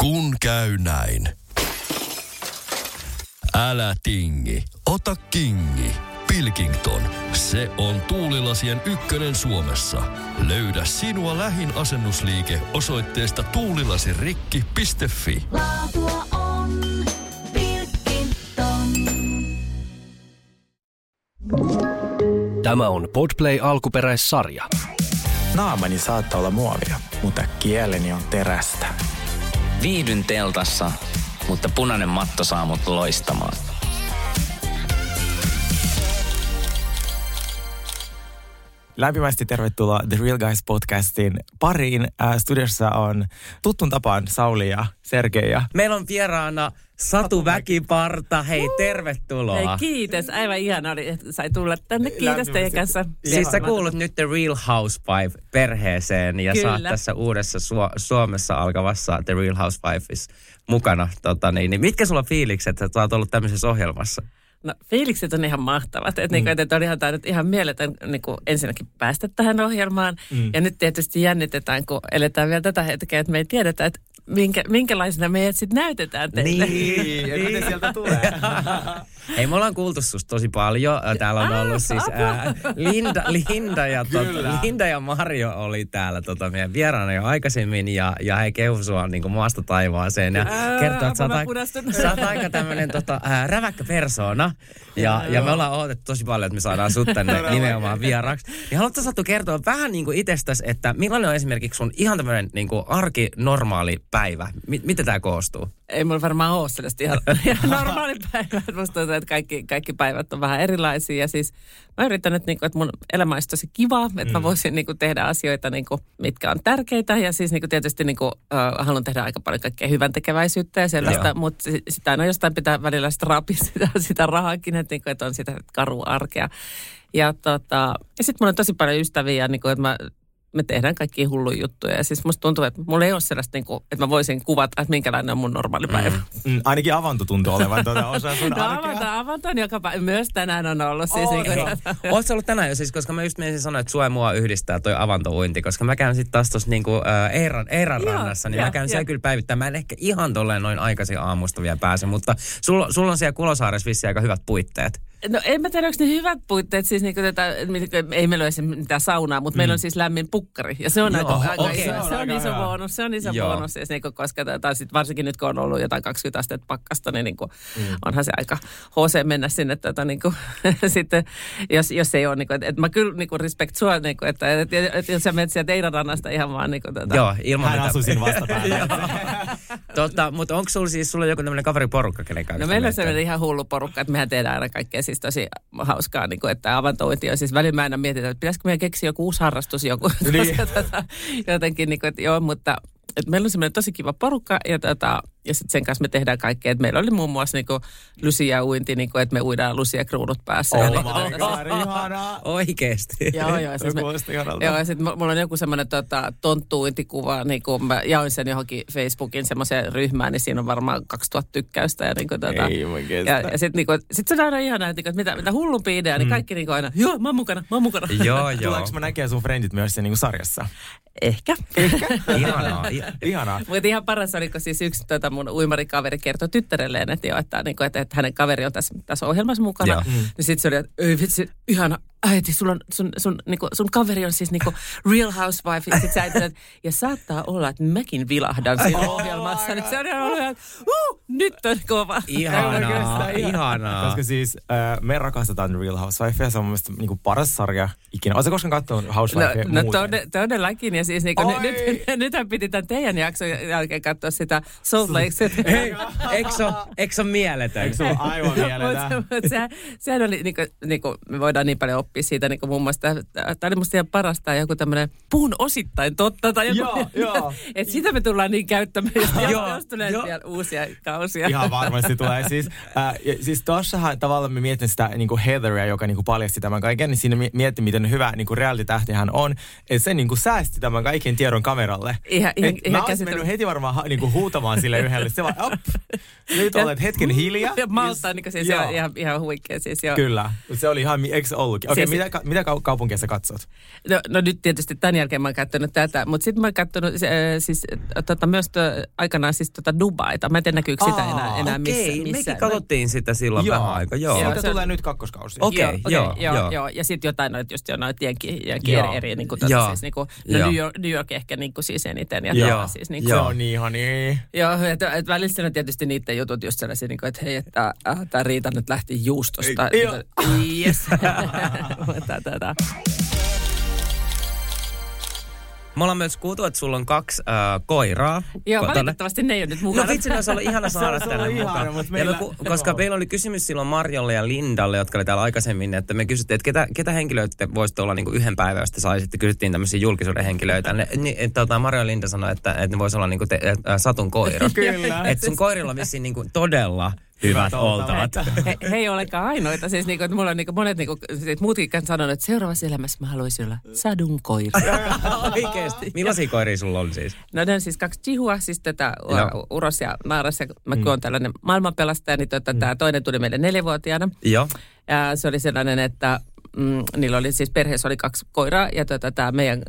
Kun käy näin. Älä tingi, ota kingi. Pilkington, se on tuulilasien ykkönen Suomessa. Löydä sinua lähin asennusliike osoitteesta tuulilasirikki.fi. Laatua on Pilkington. Tämä on Podplay alkuperäissarja. Naamani saattaa olla muovia, mutta kieleni on terästä. Viihdyn teltassa, mutta punainen matto saa mut loistamaan. Lämpimästi tervetuloa The Real Guys podcastin pariin. Äh, studiossa on tuttun tapaan Sauli ja Sergei ja Meillä on vieraana Satu Väkiparta. Hei, tervetuloa. Hei, kiitos. Aivan ihana oli, että sai tulla tänne. Kiitos teidän kanssa. Siis sä kuulut nyt The Real Housewife-perheeseen ja Kyllä. oot tässä uudessa Su- Suomessa alkavassa The Real Housewives mukana. Tota, niin, niin mitkä sulla on fiilikset, että sä oot ollut tämmöisessä ohjelmassa? No, fiilikset on ihan mahtavat. Että, mm. niinku, että olihan tämä nyt ihan mieletön niinku, ensinnäkin päästä tähän ohjelmaan. Mm. Ja nyt tietysti jännitetään, kun eletään vielä tätä hetkeä, että me ei tiedetä, että minkä, minkälaisena meidät sitten näytetään teille. Niin, ja miten sieltä tulee? Hei, me ollaan kuultu susta tosi paljon. Täällä on ollut siis ää, Linda, Linda, ja tota, Linda ja Marjo oli täällä tota, meidän vieraana jo aikaisemmin ja, ja he kehu sua niin maasta taivaaseen ja kertoo, että sä oot, aika- tämmöinen tota, ää, räväkkä persoona ja, ja me ollaan odotettu tosi paljon, että me saadaan sut tänne nimenomaan vieraksi. Niin haluatko Satu kertoa vähän niin kuin itsestäsi, että millainen on esimerkiksi sun ihan tämmöinen niin kuin arki normaali päivä? M- mitä tämä koostuu? Ei mulla varmaan ole sellaista ihan, ihan normaali päivä. Musta tuntuu, että kaikki, kaikki päivät on vähän erilaisia. Ja siis mä yritän, että, niinku, että mun elämä olisi tosi kivaa, että mä voisin niinku, tehdä asioita, niinku, mitkä on tärkeitä. Ja siis niinku, tietysti niinku, äh, haluan tehdä aika paljon kaikkea hyvän tekeväisyyttä ja sellaista, mutta si- sitä aina jostain pitää välillä sitä rapia sitä, sitä rahaakin, että, niinku, että on sitä karua arkea. Ja, tota, ja sitten mulla on tosi paljon ystäviä, niinku, että mä me tehdään kaikki hulluja juttuja. Ja siis musta tuntuu, että mulla ei ole sellaista, niin kuin, että mä voisin kuvata, että minkälainen on mun normaali päivä. Mm. Mm, ainakin avanto tuntuu olevan tuota osa sun No arkea. avanta, avanta on joka päivä. Myös tänään on ollut. Siis niin kuin, Oletko ollut tänään jo siis, koska mä just menisin sanoa, että sua mua yhdistää toi avantouinti, koska mä käyn sitten taas tuossa niinku, äh, Eiran, Eiran Joo, rannassa, niin joo, mä käyn siellä joo. kyllä päivittämään. Mä en ehkä ihan tolleen noin aikaisin aamusta vielä pääse, mutta sulla sul on siellä Kulosaaressa vissiin aika hyvät puitteet. No en mä tiedä, onko ne hyvät puitteet. Siis niin kuin tätä, ei meillä ole mitään saunaa, mutta mm. meillä on siis lämmin pukkari. Ja se on Joo, aika, aika okei. iso, Se on se on aika iso hyvä. bonus. Se on iso Joo. bonus. Siis niin kuin, koska tai sit varsinkin nyt kun on ollut jotain 20 astetta pakkasta, niin, niin kuin, mm. onhan se aika HC mennä sinne. Tätä, niin kuin, sitten, jos, jos ei ole, niin kuin, että, että mä kyllä niin kuin respect sua, niin kuin, että, että, että, että jos sä menet sieltä Eiran rannasta ihan vaan niin kuin, tätä, Joo, ilman Hän asui siinä vastapäällä. tota, mutta onko sulla siis sulla joku tämmöinen kaveriporukka, kenen kanssa No meillä on sellainen ihan hullu porukka, että mehän tehdään aina kaikkea siis tosi hauskaa, niin kuin, että avantointi on siis välillä mä aina mietin, että pitäisikö meidän keksiä joku uusi harrastus joku, Niin. tota, jotenkin, niin kuin, että joo, mutta että meillä on semmoinen tosi kiva porukka ja, tota, ja sitten sen kanssa me tehdään kaikkea. Että meillä oli muun muassa niin lysiä uinti, niin kuin, että me uidaan lusia kruunut päässä. ja Oh niin, god, ihanaa. Oikeesti. Joo, joo. Siis me, joo, ja sitten mulla on joku semmoinen tota, tonttuintikuva, niin kun mä jaoin sen johonkin Facebookin semmoiseen ryhmään, niin siinä on varmaan 2000 tykkäystä. Ja, niin kuin, tota, Ei mä kestä. ja, ja sitten niinku, sit se on aina ihanaa, että, niinku, että mitä, mitä hullumpi idea, niin kaikki niinku aina, joo, mä oon mukana, mä oon mukana. joo, joo. Tuleeko mä näkee sun frendit myös siinä niin sarjassa? Ehkä. Ihanaa. I- Ihanaa. Mutta ihan paras oli, kun siis yksi tota mun uimarikaveri kertoi tyttärelleen, että, joo, että, niinku, että, että hänen kaveri on tässä, tässä ohjelmassa mukana. Joo. Niin sitten se oli, että ei vitsi, ihana, äiti, sulla on, sun, sun, niinku, sun kaveri on siis niinku real housewife. Ja sit sä äiti, että, ja saattaa olla, että mäkin vilahdan siinä ohjelmassa. Niin se oli ollut ihan, uh, nyt on kova. Ihanaa, ihanaa. Koska siis äh, me rakastetaan Real Housewife ja se on mun mielestä niin paras sarja ikinä. Oletko koskaan katsonut No, Housewife no tode, todellakin. Ja siis niinku, Oi! nyt, nyt, nythän piti tämän teidän jakson jälkeen katsoa sitä Salt Lake Eikö se ole, eikö se ole mieletön? Se on aivan mieletön. Mut se, sehän oli, niinku, niinku, me voidaan niin paljon oppia siitä, niinku muun muassa, tämä oli musta ihan parasta joku tämmöinen puhun osittain totta tai joku. Joo, joo. Et sitä me tullaan niin käyttämään, jos, Joo, jos tulee joo. vielä uusia kausia. Ihan varmasti tulee. Siis, äh, siis tossahan tavallaan me mietin sitä niin kuin Heatheria, joka niin kuin paljasti tämän kaiken, niin siinä mi- mietin, miten hyvä niin kuin reality-tähti hän on. Että se niin kuin säästi tämän kaiken tiedon kameralle. Ihan- ihan- Et ihan mä olisin mennyt heti varmaan niin kuin huutamaan sille yhdelle. Se vaan, op. Nyt olet hetken hiljaa. Ja Malta, niin siis Joo. ihan, ihan, huikea. Siis joo. Kyllä, se oli ihan, eikö se ollutkin? Okei, Siis- mitä, mitä kau- kaupunkia sä katsot? No, no nyt tietysti tämän jälkeen mä oon käyttänyt tätä, mutta sitten mä oon käyttänyt äh, siis, äh, tota, myös to, aikanaan siis tota Dubaita. Mä en tiedä näkyykö sitä Aa, enää, enää missä, Okei, missä. mekin katsottiin sitä silloin vähän aika. Joo. Joo. Siitä se tulee nyt kakkoskausi. Okei, joo, okei, joo, joo, joo. joo. Ja sitten jotain noita, just jo noita jenki, jenki Joo. eri, eri niin kuin, tota, Joo. siis, niin kuin, no Joo. New York, New York ehkä niin kuin siis eniten. Ja Joo. joo. Siis, niin kuin, Se Joo. on niin ihani. Joo, että et välillä siinä on tietysti niiden jutut just sellaisia, niin kuin, että hei, että äh, tämä Riita nyt lähti juustosta. Ei, joo. Yes. Tätä. Me ollaan myös kuultu, että sulla on kaksi äh, koiraa. Joo, Ko- valitettavasti ne ei ole nyt mukana. No vitsi, ne olisi ollut ihana saada tänne mukaan. meillä- me, ku- koska meillä oli kysymys silloin Marjolle ja Lindalle, jotka oli täällä aikaisemmin, että me kysyttiin, että ketä, ketä henkilöitä te voisitte olla niin kuin yhden päivän, jos te saisitte. Kysyttiin tämmöisiä julkisuuden henkilöitä. Ne, että, tota, Marjo ja Linda sanoi, että, että ne voisi olla niin kuin te, äh, Satun koira. Kyllä. että sun koirilla on vissiin niin kuin todella hyvät oltavat. He, he ei olekaan ainoita. Siis niinku, että mulla on niinku monet niinku, sit muutkin sanonut, että seuraavassa elämässä mä haluaisin olla sadun koira. Oikeesti. Millaisia koiria sulla on siis? No ne on siis kaksi chihua, siis tätä u- Uros ja Naaras. Ja mä kun oon tällainen maailmanpelastaja, niin tota, tämä toinen tuli meille neljävuotiaana. Joo. Ja se oli sellainen, että mm, niillä oli siis perheessä oli kaksi koiraa ja tota, tämä meidän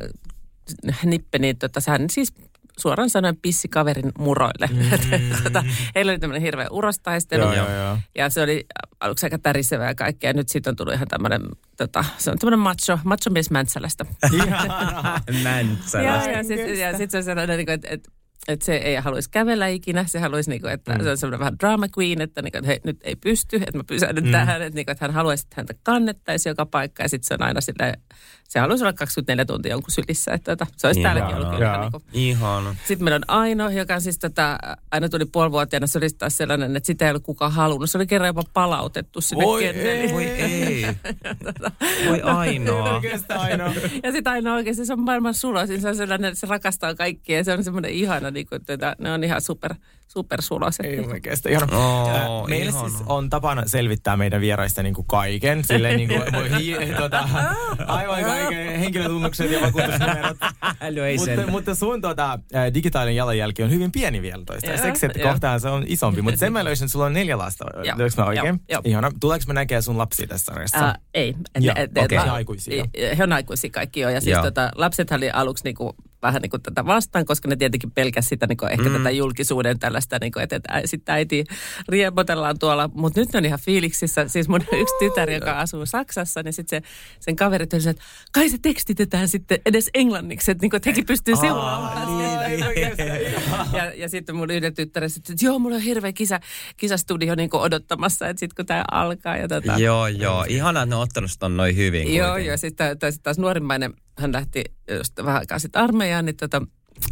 nippe, niin tota, hän siis suoraan sanoen pissi kaverin muroille. Mm. tota, heillä oli tämmöinen hirveä urostaistelu. Joo, joo, joo. Ja se oli aluksi aika tärisevää ja kaikkea. Nyt sitten on tullut ihan tämmöinen, tota, se on tämmöinen macho, macho mies Mäntsälästä. Mäntsälä. ja ja sitten ja sit se on sellainen, niin että, että että se ei haluaisi kävellä ikinä, se haluaisi, niin kuin, että mm. se on semmoinen vähän drama queen, että, niin kuin, että hei, nyt ei pysty, että mä pysähdyn mm. tähän, että, niin kuin, että hän haluaisi, että häntä kannettaisiin joka paikka, ja sitten se on aina silleen, se haluaisi olla 24 tuntia jonkun sylissä, että, että se olisi täälläkin ollut kyllä. Niin kuin, Ihana. sitten meillä on Aino, joka on siis tätä, Aino tuli puolivuotiaana, se oli taas sellainen, että sitä ei ollut kukaan halunnut. Se oli kerran jopa palautettu sinne Oi kenneliin. ei. Voi ei. Voi ainoa. Oikeastaan ainoa. Ja sitten aina oikeasti se on maailman suloisin. Se on sellainen, että se rakastaa kaikkia ja se on semmoinen ihana, niin kuin, että ne on ihan super, super suloiset. Ei oikeastaan. Ihana. Oo, Äh, Meillä ihana. siis on tapana selvittää meidän vieraista niin kuin kaiken. Silleen niin kuin voi hi- tuota, aivan kaiken henkilötunnukset ja vakuutusnumerot. No ei sen. mutta, mutta sun tota, äh, digitaalinen jalanjälki on hyvin pieni vielä toista. Joo, Seksi, että joo. kohtaan se on isompi. Mutta sen mä löysin, että sulla on neljä lasta. Löydätkö mä oikein? joo, joo. Ihana. Tuleeko me näkee sun lapsia tässä sarjassa? Ää, ei. Et, okei. et, He on aikuisia jo. He on aikuisia kaikki jo. Ja siis tota, lapset oli aluksi niinku, vähän niin kuin tätä vastaan, koska ne tietenkin pelkäs sitä niinku, ehkä mm. tätä julkisuuden tällaista, niinku, että, että sitten äiti riepotellaan tuolla. Mutta nyt ne on ihan fiiliksissä. Siis mun yksi tytär, joka asuu Saksassa, niin sitten se, sen kaverit oli se, että kai se tekstitetään sitten edes englanniksi, että, niinku, että hekin pystyy seuraamaan. Niin, ja, ja sitten mun yhden tyttären sitten, että joo, mulla on hirveä kisa, kisastudio niin odottamassa, että sitten kun tämä alkaa. Ja tota, Joo, joo. Ihanaa, että ne on ottanut noin hyvin. Joo, joo. Sitten taas, taas nuorimmainen, hän lähti just vähän aikaa sitten armeijaan, niin tota,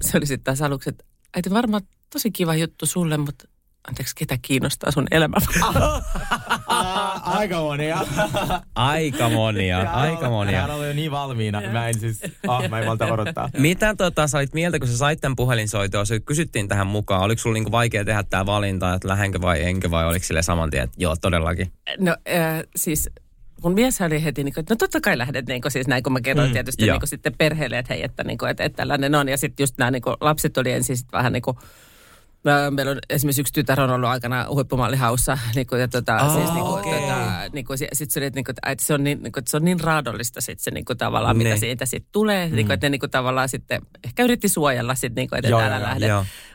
se oli sitten taas aluksi, että äiti varmaan tosi kiva juttu sulle, mutta anteeksi, ketä kiinnostaa sun elämä? Aika monia. Aika monia, aika monia. Hän oli jo niin valmiina. Mä en siis, ah, mä en malta odottaa. Mitä tota, sä olit mieltä, kun sä sait tämän puhelinsoitoa, se kysyttiin tähän mukaan. Oliko sulla niinku vaikea tehdä tämä valinta, että lähdenkö vai enkö, vai oliko sille saman tien, että joo, todellakin? No äh, siis mun mies oli heti, niin kuin, että no totta kai lähdet, niin kuin, siis näin kun mä kerroin mm, tietysti niin kuin, sitten perheelle, että hei, että, niin kuin, että, että tällainen on. Ja sitten just nämä niin kuin, lapset oli ensin sit vähän niin kuin, Meillä on esimerkiksi yksi tytär on ollut aikana huippumallihaussa. Niin kuin, ja tota, Aa, siis, niin kuin, okei. tota, niin kuin, sit se niin kuin, että se on niin, niin kuin, että se on niin raadollista sit se niin kuin, tavallaan, mitä Ne. siitä sitten tulee. Mm. Niin kuin, että ne niin kuin, tavallaan sitten ehkä yritti suojella sit, niin kuin, että Joo, älä lähde.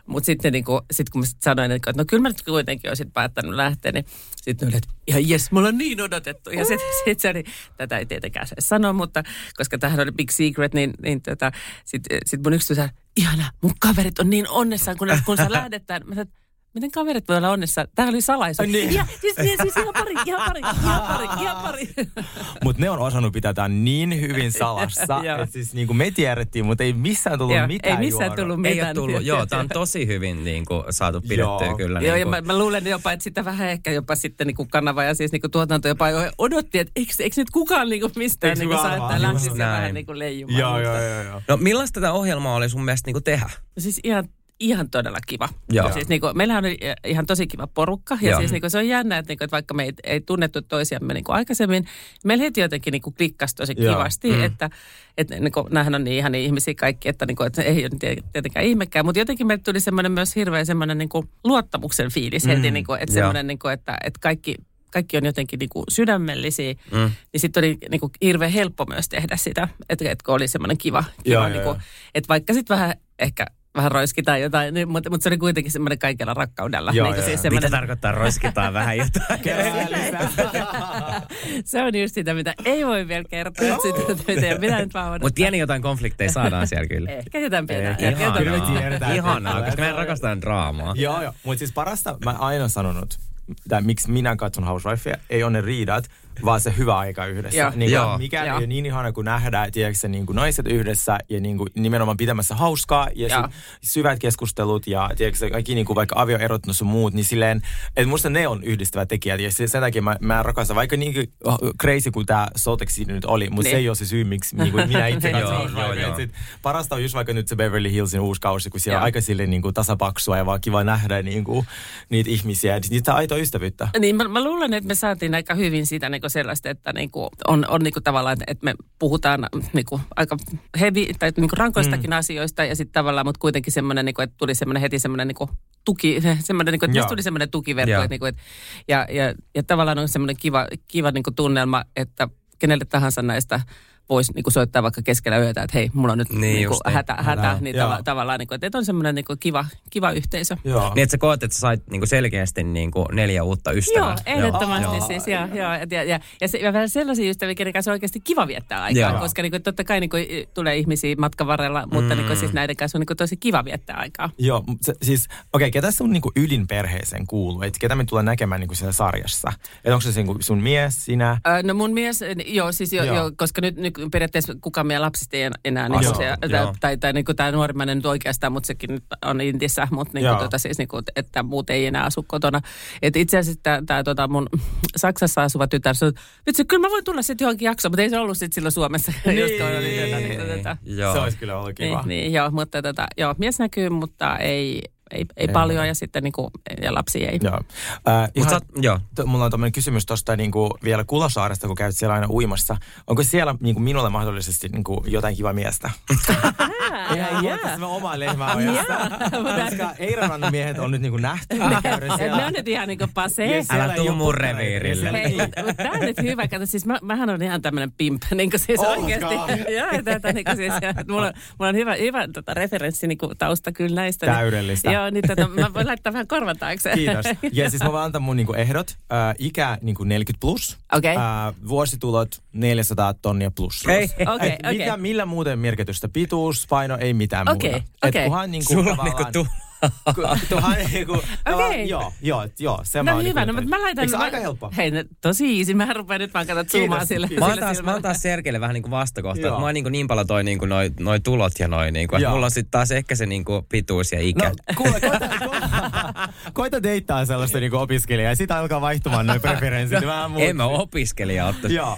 Mutta sitten niin kuin, sit kun mä sit sanoin, että no kyllä mä nyt kuitenkin olisin päättänyt lähteä, niin sitten oli, että ihan jes, mulla on niin odotettu. Ja sitten sit se oli, tätä ei tietenkään se sano, mutta koska tähän oli big secret, niin, niin tota, sitten sit mun yksi tytär, ihana, mun kaverit on niin onnessaan, kun, kun sä lähdetään. Mä sanoin, Miten kaverit voi olla onnessa? Tämä oli salaisuus. Niin. Ja, siis, niin, siis ihan pari, ihan pari, ihan pari, ihan pari. Mutta ne on osannut pitää tämän niin hyvin salassa, Joo. että siis niinku me tiedettiin, mutta ei missään tullut Joo, mitään ei missään juoda. tullut Ei mitään. ole tullut, joo, tämä on tosi hyvin niin kuin, saatu pidettyä Joo. kyllä. Joo, niin ja kuin, mä, mä luulen jopa, että sitä vähän ehkä jopa sitten niin kuin kanava ja siis niin kuin tuotanto jopa jo odotti, että eikö, eikö nyt kukaan niin kuin mistään niin kuin saa, että lähtisi vähän niin kuin leijumaan. Joo, joo, joo, joo. No millaista tämä ohjelma oli sun mielestä niin kuin tehdä? Siis ihan, ihan todella kiva. Joo. Siis niin kuin, meillähän on ihan tosi kiva porukka. Ja Joo. siis niin kuin, se on jännä, että, niin kuin, että vaikka me ei, ei tunnettu toisiamme niin kuin aikaisemmin, meillä heti jotenkin niin kuin klikkasi tosi Joo. kivasti. Mm. Että, että niin kuin, näähän on niin ihan ihmisiä kaikki, että, niin kuin, että ei ole tie- tietenkään ihmekään. Mutta jotenkin meille tuli semmoinen myös hirveän semmoinen niin kuin luottamuksen fiilis heti. Mm. Niin kuin, että semmoinen, niin kuin, että, että kaikki kaikki on jotenkin niin kuin sydämellisiä, Mm. niin sitten oli niin kuin hirveän helppo myös tehdä sitä, että, että kun oli semmoinen kiva, kiva Joo, niin kuin, joo. että vaikka sitten vähän ehkä vähän roiskitaan jotain, niin, mutta, mutta se oli kuitenkin semmoinen kaikella rakkaudella. Joo, niin joo, siis joo. Mitä semmoinen, tarkoittaa roiskitaan vähän jotain? se on just sitä, mitä ei voi vielä kertoa. että sitä, mitä nyt vaan. Mutta pieni jotain konflikteja saadaan siellä kyllä. Ehkä jotain pientä. Tiedetään. Ihanaa, koska me rakastan draamaa. Joo, joo. Mutta siis parasta, mä aina sanonut, että miksi minä katson Housewifea, ei ole ne riidat, vaan se hyvä aika yhdessä. Joo. Niin kuin, mikä Joo. ei ole niin ihana kuin nähdä, tiedätkö, niin kuin naiset yhdessä ja niin kuin nimenomaan pitämässä hauskaa ja sit syvät keskustelut ja tiedätkö, kaikki niin kuin vaikka avioerot no sun muut, niin silleen, että musta ne on yhdistävät tekijät ja se- sen takia mä, mä rakastan, vaikka niin kuin oh, crazy kuin tämä Soteksi nyt oli, mutta Niin. se ei ole se syy, miksi niin kuin minä itse katson Joo, Housewifea. joo, joo. Et sit Parasta on just vaikka nyt se Beverly Hillsin uusi kausi, kun siellä on Joo. aika silleen niin kuin tasapaksua ja vaan kiva nähdä niin kuin, niitä ihmisiä. Niitä aitoa ystävyyttä. Niin mä, mä luulen, että me saatiin aika hyvin sitä niin kuin sellaista, että niin kuin on, on niin kuin tavallaan, että, me puhutaan niin kuin aika heavy tai niin kuin rankoistakin mm. asioista ja sitten tavallaan, mutta kuitenkin semmoinen, niin kuin, että tuli semmoinen heti semmoinen niin kuin tuki, semmoinen, niin kuin, että Joo. tuli semmoinen tukiverkko. Että, niin kuin, että, ja, ja, ja tavallaan on semmoinen kiva, kiva niin kuin tunnelma, että kenelle tahansa näistä voisi niin kuin soittaa vaikka keskellä yötä, että hei, mulla on nyt Niin niin, niin kuin niin. hätä, hätä, niin tava, tavallaan, niin kuin, että on semmoinen niin kuin kiva, kiva yhteisö. Joo. Niin, että sä koet, että sä sait niinku selkeästi niinku neljä uutta ystävää. Joo, ehdottomasti Joo. siis, joo, joo. Et Ja, ja, ja, se, ja vielä sellaisia ystäviä, kenen kanssa on oikeasti kiva viettää aikaa, Joo. koska niin kuin, totta kai niin kuin, tulee ihmisiä matkan varrella, mutta Mm. niin kuin, siis näiden kanssa on niin kuin, tosi kiva viettää aikaa. Joo, se, siis okei, okay, ketä sun niinku ydinperheeseen kuuluu? Et ketä me tulee näkemään niinku siellä sarjassa? Et onko se niinku sun mies, sinä? Ö, No mun mies, joo, siis jo, Joo. jo, koska nyt, nyt periaatteessa kukaan meidän lapsista ei enää, niin Joo, se, joo. tai, tai, tai niin kuin tämä nuorimmainen nyt oikeastaan, mutta sekin nyt on Intissä, mutta niin kuin, tota, siis, niin kuin, että muut ei enää asu kotona. Et itse asiassa tämä, tämä tota, mun Saksassa asuva tytär sanoi, että kyllä mä voin tulla sitten johonkin jaksoon, mutta ei se ollut sitten silloin Suomessa. just kun oli tätä, niin, kuin, tota, Joo. Se olisi kyllä ollut kiva. niin, niin, joo, mutta tota, joo, mies näkyy, mutta ei, ei, ei paljon ja sitten niin kuin, ja lapsi ei. Joo. Äh, Mut ihan, sä, joo. to, mulla on tämmöinen kysymys tuosta niinku, vielä Kulosaaresta, kun käyt siellä aina uimassa. Onko siellä niinku, minulle mahdollisesti niinku, jotain kiva miestä? Ihan yeah. mä omaa lehmää ojassa. Koska Eirarannan miehet on nyt niinku nähty. Käyn Et siellä. ne on nyt ihan niin kuin pasee. Älä ei tuu mun reviirille. niin tämä on nyt hyvä. Kato, siis mä, mähän on ihan tämmöinen pimp, niin kuin siis oikeasti. Joo, että, että, niin kuin siis, mulla, on- mulla on hyvä, hyvä tota, referenssi niin kuin tausta kyllä näistä. niin- Täydellistä. Joo, niin tota, mä voin laittaa vähän korvan taakse. Kiitos. Ja siis mä voin antaa mun niinku ehdot. Äh, ikä niinku 40 plus. Okei. Äh, vuositulot 400 tonnia plus. Okei. Okei, Et okei. Mitä, millä muuten merkitystä? Pituus, paino, ei mitään Okei, muuta. okei. Et kunhan niinku Sulla on tavallaan- niinku tu- niinku... Joo, joo, joo. Se mä No oon hyvä, no niinku- mutta mä laitan... Eikö se mä, aika helppo? Hei, no, tosi easy. Mä rupean nyt vaan katsoa zoomaa sille. Mä oon sillä taas, mä oon taas Sergeille vähän niin kuin vastakohta. Joo. Mä niin, kuin niin paljon toi niin kuin noi, noi tulot ja noi niin kuin, mulla on sitten taas ehkä se niin kuin pituus ja ikä. No, kuule, koita, koita, koita deittaa sellaista niinku opiskelijaa ja sitten alkaa vaihtumaan noin preferenssit. Muut. en mä opiskelija ottaisi. Joo.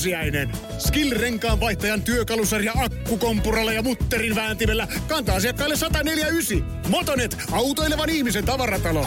pääsiäinen. Skill-renkaan vaihtajan työkalusarja akkukompuralla ja mutterin vääntimellä kantaa asiakkaille 149. Motonet, autoilevan ihmisen tavaratalo.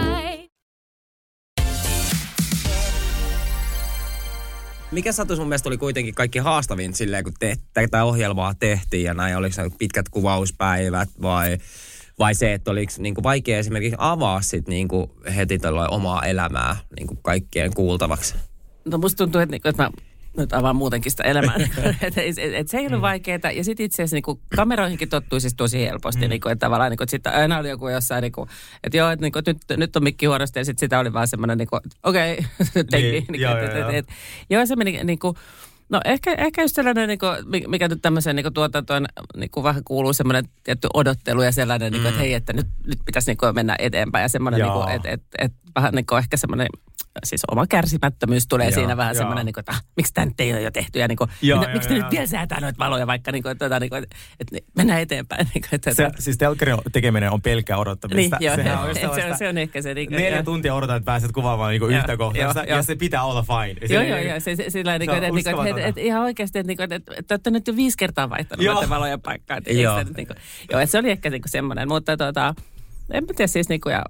Mikä satu sun mielestä oli kuitenkin kaikki haastavin silleen, kun te, tätä ohjelmaa tehtiin ja näin, oliko se pitkät kuvauspäivät vai, Vai se, että oliko niin kuin vaikea esimerkiksi avaa sit niin kuin heti omaa elämää niin kuin kaikkien kuultavaksi? No musta tuntuu, että, niinku, että mä nyt avaan muutenkin sitä elämää. et, et, et, et se ei ollut mm. vaikeaa. Ja sitten itse asiassa niinku, kameroihinkin tottui siis tosi helposti. Mm. Niinku, että tavallaan niinku, että sitten aina oli joku jossain, niinku, että joo, että niinku, nyt, nyt on mikki huonosti. Ja sitten sitä oli vaan semmoinen, niinku, okei, okay, niin, niinku, joo, et, joo, et, et, joo, se meni niinku, No ehkä, ehkä just sellainen, niin kuin, mikä nyt tämmöiseen niin tuotantoon niin kuin vähän kuuluu semmoinen tietty odottelu ja sellainen, mm. niin kuin, että hei, että nyt, nyt pitäisi niin kuin, mennä eteenpäin ja semmoinen, niin kuin, että, että, että vähän niin kuin, ehkä semmoinen siis oma kärsimättömyys tulee joo, siinä vähän semmoinen, niin kuin, että ah, miksi tämä nyt ei ole jo tehty ja niin kuin, joo, mitä, joo, miksi joo. nyt vielä säätää noita valoja vaikka, niin kuin, tuota, niin kuin, että, että mennään eteenpäin. Niin kuin, että, se, siis telkkarin tekeminen on pelkkää odottamista. Niin, joo, Sehän on, se, on, se on ehkä se. Niin kuin, neljä tuntia odotat, että pääset kuvaamaan niin kuin yhtä kohtaa ja se pitää olla fine. Joo, joo, joo. Se, se, sillä niin kuin, että, että, että, että, ihan oikeasti, että, että, että, että olette nyt jo viisi kertaa vaihtanut noita valojen paikkaa. Joo. Joo, että se oli ehkä niin semmoinen, mutta tota, en mä tiedä siis niin kuin, ja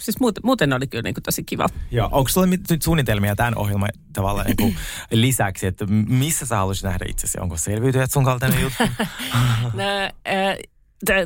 siis muuten, muuten oli kyllä niin kuin tosi kiva. Joo, onko sulla nyt suunnitelmia tämän ohjelman tavallaan niin kuin lisäksi, että missä sä haluaisit nähdä itsesi? Onko selviytyjät sun kaltainen juttu? no, äh,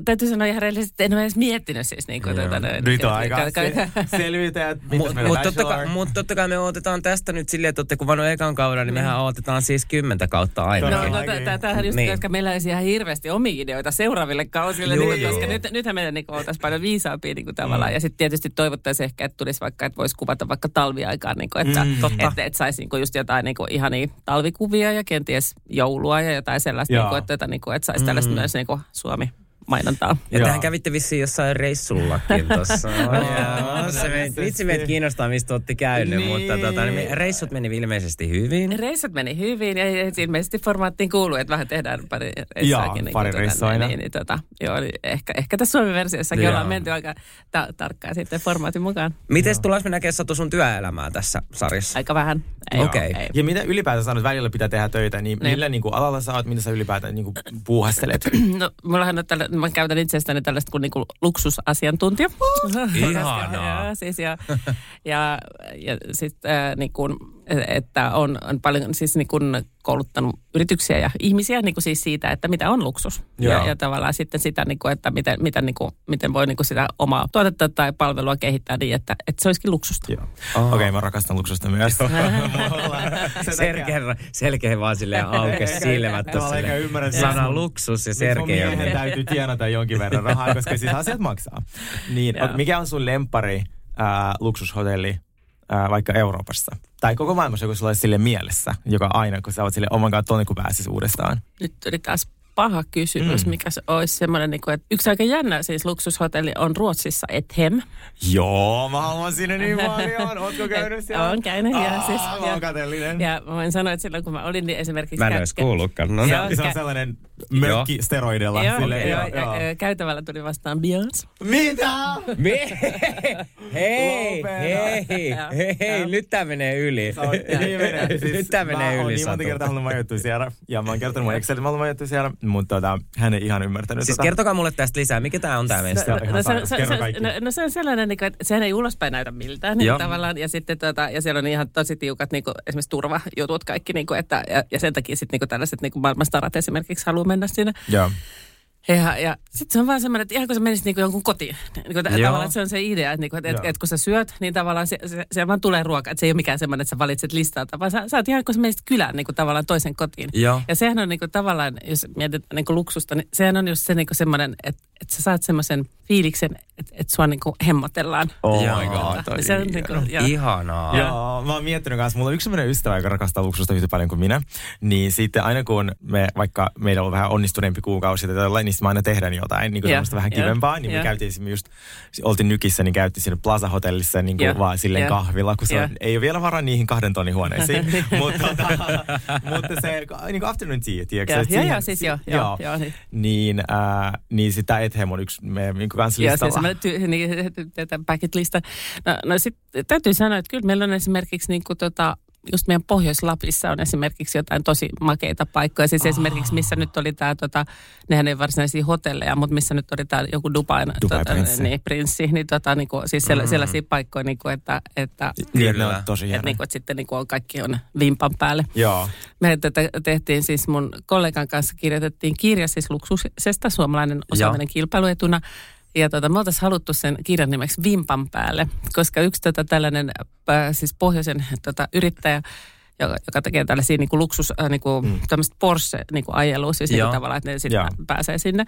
täytyy sanoa ihan rehellisesti, että en ole edes miettinyt siis niin kuin tätä. Nyt on aika selviytäjät, Mutta mut totta, kai, mut totta kai me odotetaan tästä nyt silleen, että olette kuvannut ekan kauden, niin mehän odotetaan siis kymmentä kautta aina. No, no tämähän just, niin. koska meillä olisi ihan hirveästi omia ideoita seuraaville kausille, Joo, niin, koska nyt, nythän meidän niin oltaisiin paljon viisaampia niin kuin tavallaan. Mm. Ja sitten tietysti toivottaisiin ehkä, että tulisi vaikka, että voisi kuvata vaikka talviaikaan, niin kuin, että, mm, että, että saisi niin just jotain niin kuin, ihania talvikuvia ja kenties joulua ja jotain sellaista, niin kuin, että, että, niin kuin, että saisi tällaista mm. myös niin kuin Suomi mainontaa. Ja Joo. tähän kävitte vissiin jossain reissullakin tuossa. vitsi meitä kiinnostaa, mistä olette käynyt, niin. mutta tota, niin reissut meni ilmeisesti hyvin. Reissut meni hyvin ja ilmeisesti formaattiin kuuluu, että vähän tehdään pari reissaakin. Joo, pari niin, tuota, niin, niin, tota, joo, ehkä, ehkä tässä Suomen versiossakin ollaan menty aika ta- tarkkaan sitten formaatin mukaan. Miten tullaan me näkemään Satu sun työelämää tässä sarjassa? Aika vähän. Okei. Okay. Ja mitä ylipäätään sanot, välillä pitää tehdä töitä, niin, niin. millä niin kuin, alalla sä oot, mitä sä ylipäätään niin kuin, puuhastelet? no, mullahan on tällä, mä käytän itsestäni tällaista kuin niinku luksusasiantuntija. Ihanaa. ja, siis ja, ja, ja sitten äh, niin kuin, että on, on paljon siis niin kuin kouluttanut yrityksiä ja ihmisiä niin kuin siis siitä, että mitä on luksus. Ja, ja tavallaan sitten sitä, niin kuin, että miten, miten, niin kuin, miten voi niin kuin sitä omaa tuotetta tai palvelua kehittää niin, että, että se olisikin luksusta. Oh. Okei, okay, mä rakastan luksusta myös. selkeä, selkeä vaan silleen auke silmät. Sana luksus ja selkeä. Mun miehen täytyy tienata jonkin verran rahaa, koska siis asiat maksaa. Niin, mikä on sun lempari äh, luksushotelli ää, vaikka Euroopassa? Tai koko maailmassa joku sulla olisi sille mielessä, joka aina, kun sä oot sille oman kanssa tuonne, kun pääsisi uudestaan? Nyt taas paha kysymys, mm. mikä se olisi semmoinen, niin kuin, että yksi aika jännä siis luksushotelli on Ruotsissa Ethem. Joo, mä haluan sinne niin paljon. Ootko käynyt siellä? Olen käynyt, Aa, ja siis. Ja, ja mä voin sanoa, että silloin kun mä olin, niin esimerkiksi... Mä en edes kuullutkaan. No, joo, se on sellainen mökki steroidilla. Joo, sille, joo, joo, joo. käytävällä tuli vastaan Beyoncé. Mitä? Me? hei, hei, hei, hei, nyt tää menee yli. Niin menee. Siis nyt tää menee yli, Mä oon niin monta kertaa halunnut majoittua siellä. Ja mä oon kertonut mun Excelin, mä halunnut majoittua siellä mutta tota, hän ei ihan ymmärtänyt Siis tota. kertokaa mulle tästä lisää. Mikä tämä on tämä meistä? No, no, se, se, se, no, no se on sellainen, niin kuin, että sehän ei ulospäin näytä miltään niin tavallaan. Ja, sitten, tota, ja siellä on ihan tosi tiukat niin kuin, esimerkiksi turvajutut kaikki. Niin kuin, että, ja, ja sen takia sitten niin tällaiset niin maailmanstarat esimerkiksi haluaa mennä sinne. Joo. Ja, ja sitten se on vaan semmoinen, että ihan kun sä menisit niinku jonkun kotiin. Niinku, tavallaan että se on se idea, että, niinku, että, et, et, kun sä syöt, niin tavallaan se, se, se vaan tulee ruoka. Että se ei ole mikään semmoinen, että sä valitset listalta, vaan sä, sä oot ihan kun sä menisit kylään niinku, tavallaan toisen kotiin. Joo. Ja sehän on niinku, tavallaan, jos mietitään niinku, luksusta, niin sehän on just se niinku, semmoinen, että, että sä saat semmoisen fiiliksen, että, että sua niinku hemmotellaan. Oh my god. Se on niinku, ja. Ihanaa. Joo, mä oon miettinyt kanssa, mulla on yksi semmoinen ystävä, joka rakastaa luksusta yhtä paljon kuin minä. Niin sitten aina kun me, vaikka meillä on vähän onnistuneempi kuukausi tai jollain, niin mä aina tehdään jotain niin kuin yeah. vähän kivempaa. Yeah. Niin me käytiin just, oltiin nykissä, niin käytiin siinä Plaza Hotellissa niin kuin yeah. vaan silleen yeah. kahvilla, kun se yeah. on, ei ole vielä varaa niihin kahden tonnin huoneisiin. mutta, tota, mutta se niin kuin afternoon tea, tiedätkö? Joo, joo, joo, siis joo. joo, joo, joo niin. Niin, äh, niin sitä Ethem on yksi meidän niin kanssa listalla. Joo, se ty- niin, tätä packet lista. No, no sitten täytyy sanoa, että kyllä meillä on esimerkiksi niin kuin, tota, just meidän Pohjois-Lapissa on esimerkiksi jotain tosi makeita paikkoja. Siis oh. esimerkiksi missä nyt oli tämä, tota, nehän ei varsinaisia hotelleja, mutta missä nyt oli tämä joku Dubai, Dubai tota, prinssi. Niin, prinssi. Niin, tota, niin kuin, siis mm. sellaisia paikkoja, niin kuin, että, että, Kyllä, on tosi että, niin kuin, että sitten niin kuin, kaikki on vimpan päälle. Joo. Me tätä tehtiin siis mun kollegan kanssa, kirjoitettiin kirja siis luksuksesta, suomalainen osaaminen kilpailuetuna Ja tota, me oltaisiin haluttu sen kirjan nimeksi Vimpan päälle, koska yksi tota, tällainen äh, siis pohjoisen tota, yrittäjä, joka, joka tekee tällaisia niin kuin luksus, äh, niin kuin, mm. tämmöistä Porsche-ajelua, siis niin kuin tavallaan, että ne sitten pääsee sinne.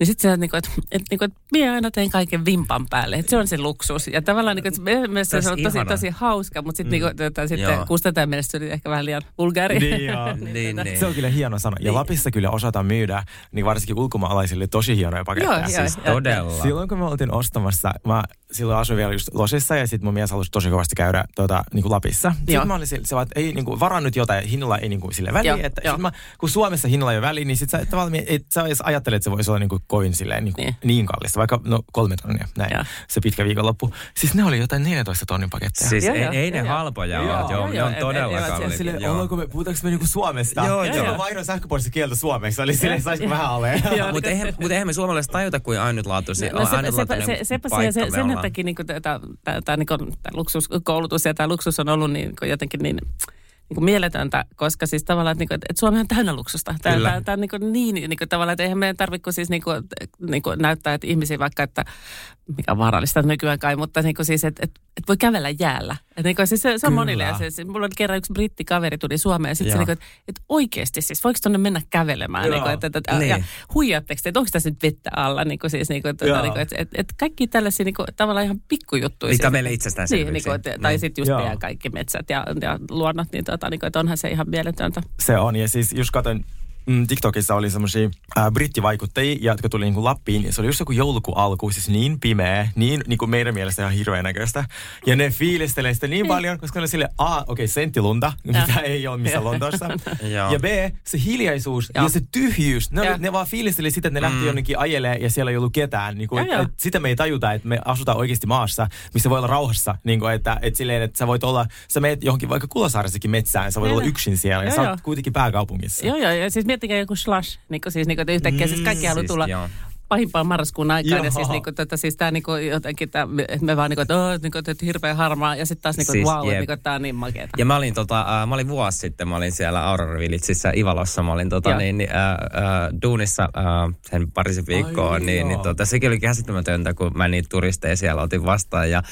Niin sitten se, niin kuin, että, että, niin kuin, että minä aina teen kaiken vimpan päälle, että se on se luksus. Ja tavallaan niin kuin, että me- me- se on tosi, ihana. tosi hauska, mutta sitten, mm. niin kuin, tota, sitten Joo. kustantajan mielestä se oli ehkä vähän liian vulgaari. Niin, joo. Niin, niin. Se on kyllä hieno sana. Ja Lapissa kyllä osataan myydä, niin varsinkin ulkomaalaisille, tosi hienoja paketteja. Joo, joo. Siis todella. Silloin kun me oltiin ostamassa, mä silloin asuin vielä just Losissa ja sitten mun mies halusi tosi kovasti käydä tuota, niin kuin Lapissa. Joo. Sitten mä olin sille, se, vaan, että ei niin kuin, varannut jotain, hinnalla ei niin kuin, sille väliä. Joo, että, joo. sit mä, kun Suomessa hinnalla ei ole väliä, niin sit sä, tavallaan, et sä edes ajattelet, että se voisi olla niin kuin, kovin silleen, niin, Niin. niin. niin kallista, vaikka no, kolme tonnia, näin, Joo. se pitkä viikonloppu. Siis ne oli jotain 14 tonnin paketteja. Siis Joo, ei, joo, ei ne joo, joo. halpoja Joo, ole, joo, joo, ne joo, on ei- todella kalliita. Sille, joo. ollaanko me, puhutaanko me niinku Suomesta? Joo, ja joo. silloin vaihdoin sähköpostissa kieltä suomeksi. Oli silleen, saisiko vähän alle? Joo, Mutta eihän, mut eihän me suomalaiset tajuta, kuin ainutlaatuisia. No, se, ainutlaatuinen se, se, sepä se, paikka se, me sen ollaan. takia niin tämä niinku, tää luksuskoulutus ja tämä luksus on ollut niin, kuin jotenkin niin, niin kuin mieletöntä, koska siis tavallaan, että, niin kuin, että Suomi on täynnä luksusta. Tämä, Kyllä. tämä, tämä on niin, kuin niin, niin kuin, tavallaan, että eihän meidän tarvitse siis niin kuin, niin kuin näyttää, että ihmisiä vaikka, että mikä on vaarallista nykyään kai, mutta niin kuin siis, että, että, että voi kävellä jäällä. Että niin kuin, siis se, se on Kyllä. monille. Se, se, mulla oli kerran yksi brittikaveri tuli Suomeen ja sitten se, niin kuin, että, että oikeasti siis, voiko tuonne mennä kävelemään? Joo. Niin kuin, että, että, että, Niin. ja huijaatteko te, että onko tässä nyt vettä alla? Niin kuin, siis, niin kuin, että, Joo. niin kuin, että, että, että kaikki tällaisia niin kuin, tavallaan ihan pikkujuttuja. Mitkä siis- meille itsestäänselvyyksiä. Niin, niin kuin, että, tai Niin. sitten just meidän kaikki metsät ja, ja luonnot, niin, tota, niin kuin, että onhan se ihan mieletöntä. Se on, ja siis just katsoin, mm, TikTokissa oli semmoisia äh, brittivaikuttajia, jotka tuli niinku Lappiin, ja se oli just joku joulukuun alku, siis niin pimeä, niin niinku meidän mielestä ihan hirveän näköistä. Ja ne fiilistelee sitä niin paljon, koska ne oli silleen, A, okei, okay, senttilunta, mitä ei ole missään Lontoossa. Ja B, se hiljaisuus Joo. ja se tyhjyys. Ne, oli, ne vaan fiilisteli sitä, että ne Mm. lähti jonnekin ajelee ja siellä ei ollut ketään. Niin kuin, Joo, joo. et, sitä me ei tajuta, että me asutaan oikeasti maassa, missä voi olla rauhassa. Niin kuin, että, että, silleen, että sä voit olla, sä meet johonkin vaikka Kulosaaressakin metsään, sä voit Joo, olla yksin siellä ja Joo, sä oot kuitenkin pääkaupungissa. Joo, joo, ja siis miettikää joku slash, niin kuin, siis niin kuin, että yhtäkkiä siis kaikki haluaa Siis, tulla joo. Pahimpaan marraskuun aikaan. Ja siis, niin kuin, tota, siis tämä niin kuin, jotenkin, tää, että me vaan niin kuin, että, oh, niin kuin, että hirveän harmaa. Ja sitten taas niin kuin, Siis, wow, niin kuin, tämä on niin makeata. Ja mä olin, tota, äh, mä olin vuosi sitten, mä olin siellä Aurora Villageissa Ivalossa, mä olin tota, Joo. niin, niin, äh, äh, duunissa äh, sen parisen viikkoa, Ai, niin, niin tota, sekin oli käsittämätöntä, kun mä niitä turisteja siellä otin vastaan ja,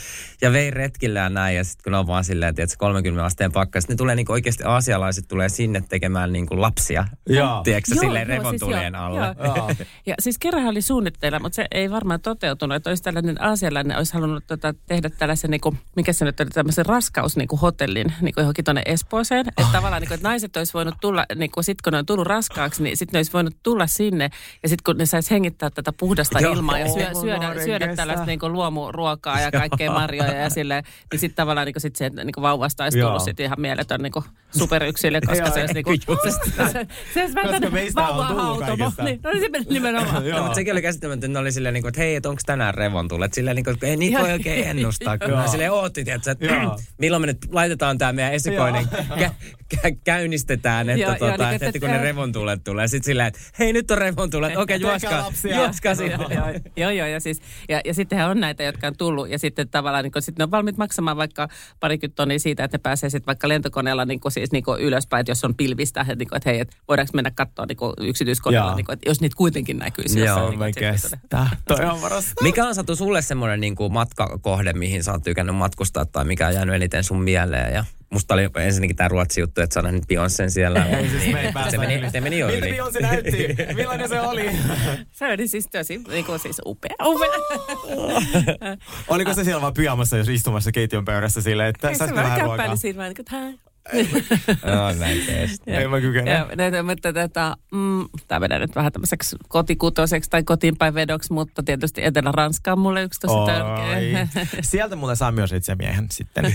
ja vein retkillä ja näin, ja sitten kun on vaan silleen, että 30 asteen pakkas, ne tulee niinku oikeasti aasialaiset tulee sinne tekemään niinku lapsia, Joo. tiedätkö Joo, silleen joo, revontulien siis joo, alle. joo. Ja siis kerran oli suunnitteilla, mutta se ei varmaan toteutunut, että olisi tällainen aasialainen, olisi halunnut tota, tehdä tällaisen, niin kuin, mikä se nyt oli, tämmöisen raskaus niin kuin hotellin niin kuin johonkin tuonne Espooseen. Että tavallaan, niin kuin, että naiset olisi voinut tulla, niin kuin, sit kun ne on tullut raskaaksi, niin sitten ne olisi voinut tulla sinne ja sitten kun ne saisi hengittää tätä puhdasta Joo. ilmaa ja syö, syödä, syödä tällaista niin kuin luomuruokaa ja kaikkea marjoja ja silleen, niin sitten tavallaan niin kuin, sit se niin kuin vauvasta olisi Joo. tullut sit ihan mieletön niin kuin superyksilö, koska Joo, se olisi niin kuin, se, se, se, se olisi vähän Koska tämmöinen meistä on tullut vauvahautomo. kaikesta. Niin, no niin se meni nimenomaan. No, mutta sekin oli käsittämättä, että ne oli silleen, niin kuin, että hei, että onko tänään revontullet? Silleen, niin kuin, että ei niitä voi oikein ennustaa. Kun Joo. mä silleen ootti, tiedätkö, että milloin me nyt laitetaan tämä meidän esikoinen, kä- kä- käynnistetään, että, Joo, joo, tota, niin, että, että- kun ne revontullet tulee. Sitten silleen, että hei, nyt on revontullet. Okei, Tehkää juoskaa, juoskaa Joo, sinne. joo, joo, ja, siis, ja, ja sittenhän on näitä, jotka on tullut, ja sitten tavallaan niin sit ne on valmiit maksamaan vaikka parikymmentä tonnia siitä, että ne pääsee sitten vaikka lentokoneella niin kuin, siis, niin kuin ylöspäin, että jos on pilvistä, että, niin että hei, että voidaanko mennä katsoa niin yksityiskoneella, niin että jos niitä kuitenkin näkyisi. Joo, jossain, Oh niin kestä. Toi on paras. Mikä on Satu sulle semmoinen niin kuin matkakohde, mihin sä oot tykännyt matkustaa tai mikä on jäänyt eniten sun mieleen? Ja musta oli ensinnäkin tämä Ruotsi juttu, että sä nyt Beyoncén siellä. Ei siis me ei se, meni, se meni jo Miltä yli. Beyoncé näytti? Millainen se oli? Se oli siis tosi niin kuin, siis upea. upea. Oliko se siellä vaan pyjamassa, jos istumassa keittiön pöydässä silleen, että se saisiko vähän ruokaa? käppäili siinä vaan, niin kuin, että hei. No. Ei mä kykene. Ja, näitä, mutta tätä, mm, tämä menee nyt vähän tämmöiseksi kotikutoiseksi tai kotiinpäin vedoksi, mutta tietysti Etelä-Ranska on mulle yksi tosi Oi. tärkeä. Sieltä mulle saa myös itse miehen sitten.